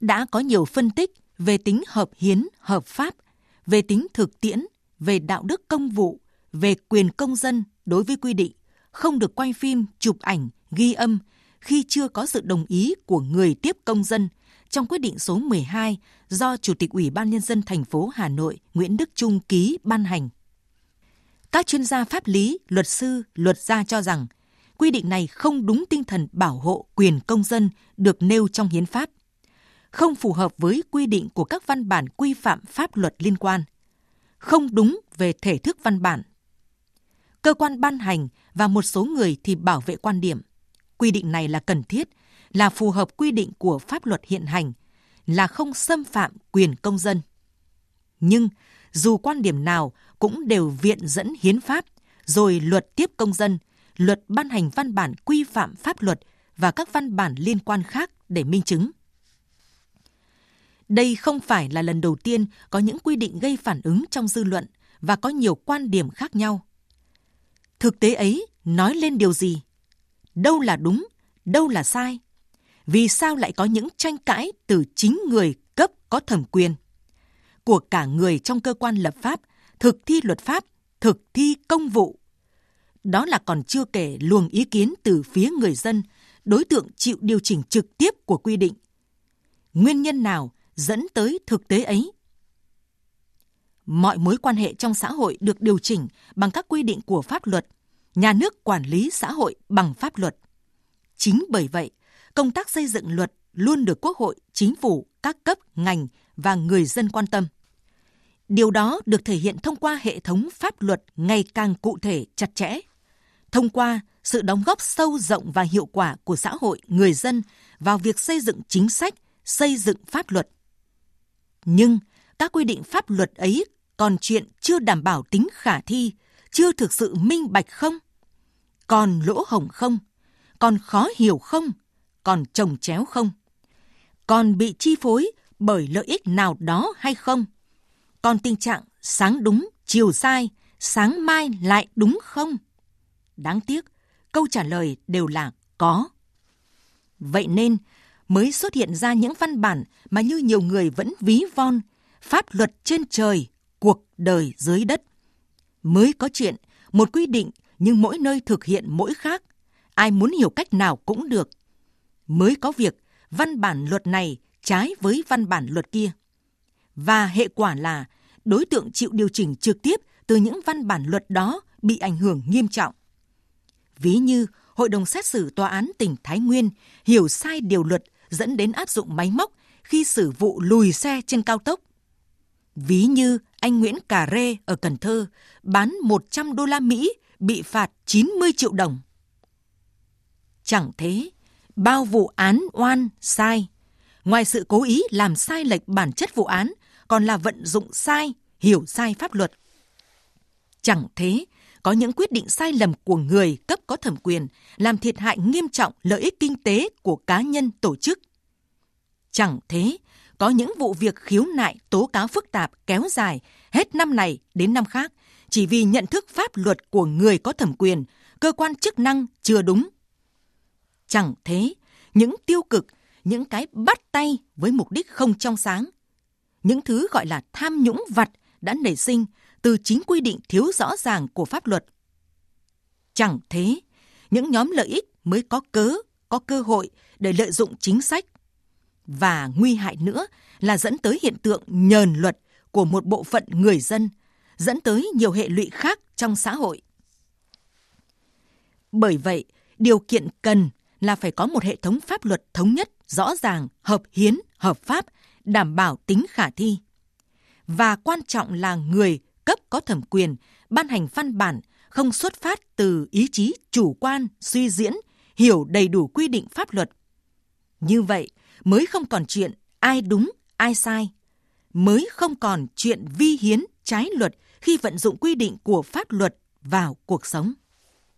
đã có nhiều phân tích về tính hợp hiến, hợp pháp, về tính thực tiễn, về đạo đức công vụ, về quyền công dân đối với quy định không được quay phim, chụp ảnh, ghi âm khi chưa có sự đồng ý của người tiếp công dân trong quyết định số 12 do Chủ tịch Ủy ban Nhân dân thành phố Hà Nội Nguyễn Đức Trung ký ban hành. Các chuyên gia pháp lý, luật sư, luật gia cho rằng quy định này không đúng tinh thần bảo hộ quyền công dân được nêu trong hiến pháp, không phù hợp với quy định của các văn bản quy phạm pháp luật liên quan, không đúng về thể thức văn bản. Cơ quan ban hành và một số người thì bảo vệ quan điểm quy định này là cần thiết, là phù hợp quy định của pháp luật hiện hành, là không xâm phạm quyền công dân. Nhưng dù quan điểm nào cũng đều viện dẫn hiến pháp, rồi luật tiếp công dân, luật ban hành văn bản quy phạm pháp luật và các văn bản liên quan khác để minh chứng. Đây không phải là lần đầu tiên có những quy định gây phản ứng trong dư luận và có nhiều quan điểm khác nhau. Thực tế ấy nói lên điều gì? Đâu là đúng, đâu là sai? Vì sao lại có những tranh cãi từ chính người cấp có thẩm quyền? Của cả người trong cơ quan lập pháp, thực thi luật pháp, thực thi công vụ. Đó là còn chưa kể luồng ý kiến từ phía người dân, đối tượng chịu điều chỉnh trực tiếp của quy định. Nguyên nhân nào dẫn tới thực tế ấy? Mọi mối quan hệ trong xã hội được điều chỉnh bằng các quy định của pháp luật nhà nước quản lý xã hội bằng pháp luật. Chính bởi vậy, công tác xây dựng luật luôn được Quốc hội, chính phủ, các cấp, ngành và người dân quan tâm. Điều đó được thể hiện thông qua hệ thống pháp luật ngày càng cụ thể, chặt chẽ. Thông qua sự đóng góp sâu rộng và hiệu quả của xã hội, người dân vào việc xây dựng chính sách, xây dựng pháp luật. Nhưng các quy định pháp luật ấy còn chuyện chưa đảm bảo tính khả thi, chưa thực sự minh bạch không? Còn lỗ hổng không? Còn khó hiểu không? Còn trồng chéo không? Còn bị chi phối bởi lợi ích nào đó hay không? Còn tình trạng sáng đúng, chiều sai, sáng mai lại đúng không? Đáng tiếc, câu trả lời đều là có. Vậy nên, mới xuất hiện ra những văn bản mà như nhiều người vẫn ví von, pháp luật trên trời, cuộc đời dưới đất. Mới có chuyện, một quy định nhưng mỗi nơi thực hiện mỗi khác. Ai muốn hiểu cách nào cũng được. Mới có việc văn bản luật này trái với văn bản luật kia. Và hệ quả là đối tượng chịu điều chỉnh trực tiếp từ những văn bản luật đó bị ảnh hưởng nghiêm trọng. Ví như Hội đồng xét xử Tòa án tỉnh Thái Nguyên hiểu sai điều luật dẫn đến áp dụng máy móc khi xử vụ lùi xe trên cao tốc. Ví như anh Nguyễn Cà Rê ở Cần Thơ bán 100 đô la Mỹ bị phạt 90 triệu đồng. Chẳng thế, bao vụ án oan sai, ngoài sự cố ý làm sai lệch bản chất vụ án, còn là vận dụng sai, hiểu sai pháp luật. Chẳng thế, có những quyết định sai lầm của người cấp có thẩm quyền làm thiệt hại nghiêm trọng lợi ích kinh tế của cá nhân tổ chức. Chẳng thế, có những vụ việc khiếu nại tố cáo phức tạp kéo dài hết năm này đến năm khác chỉ vì nhận thức pháp luật của người có thẩm quyền, cơ quan chức năng chưa đúng. Chẳng thế, những tiêu cực, những cái bắt tay với mục đích không trong sáng, những thứ gọi là tham nhũng vặt đã nảy sinh từ chính quy định thiếu rõ ràng của pháp luật. Chẳng thế, những nhóm lợi ích mới có cớ, có cơ hội để lợi dụng chính sách. Và nguy hại nữa là dẫn tới hiện tượng nhờn luật của một bộ phận người dân – dẫn tới nhiều hệ lụy khác trong xã hội. Bởi vậy, điều kiện cần là phải có một hệ thống pháp luật thống nhất, rõ ràng, hợp hiến, hợp pháp, đảm bảo tính khả thi. Và quan trọng là người cấp có thẩm quyền ban hành văn bản không xuất phát từ ý chí chủ quan, suy diễn, hiểu đầy đủ quy định pháp luật. Như vậy mới không còn chuyện ai đúng, ai sai, mới không còn chuyện vi hiến, trái luật khi vận dụng quy định của pháp luật vào cuộc sống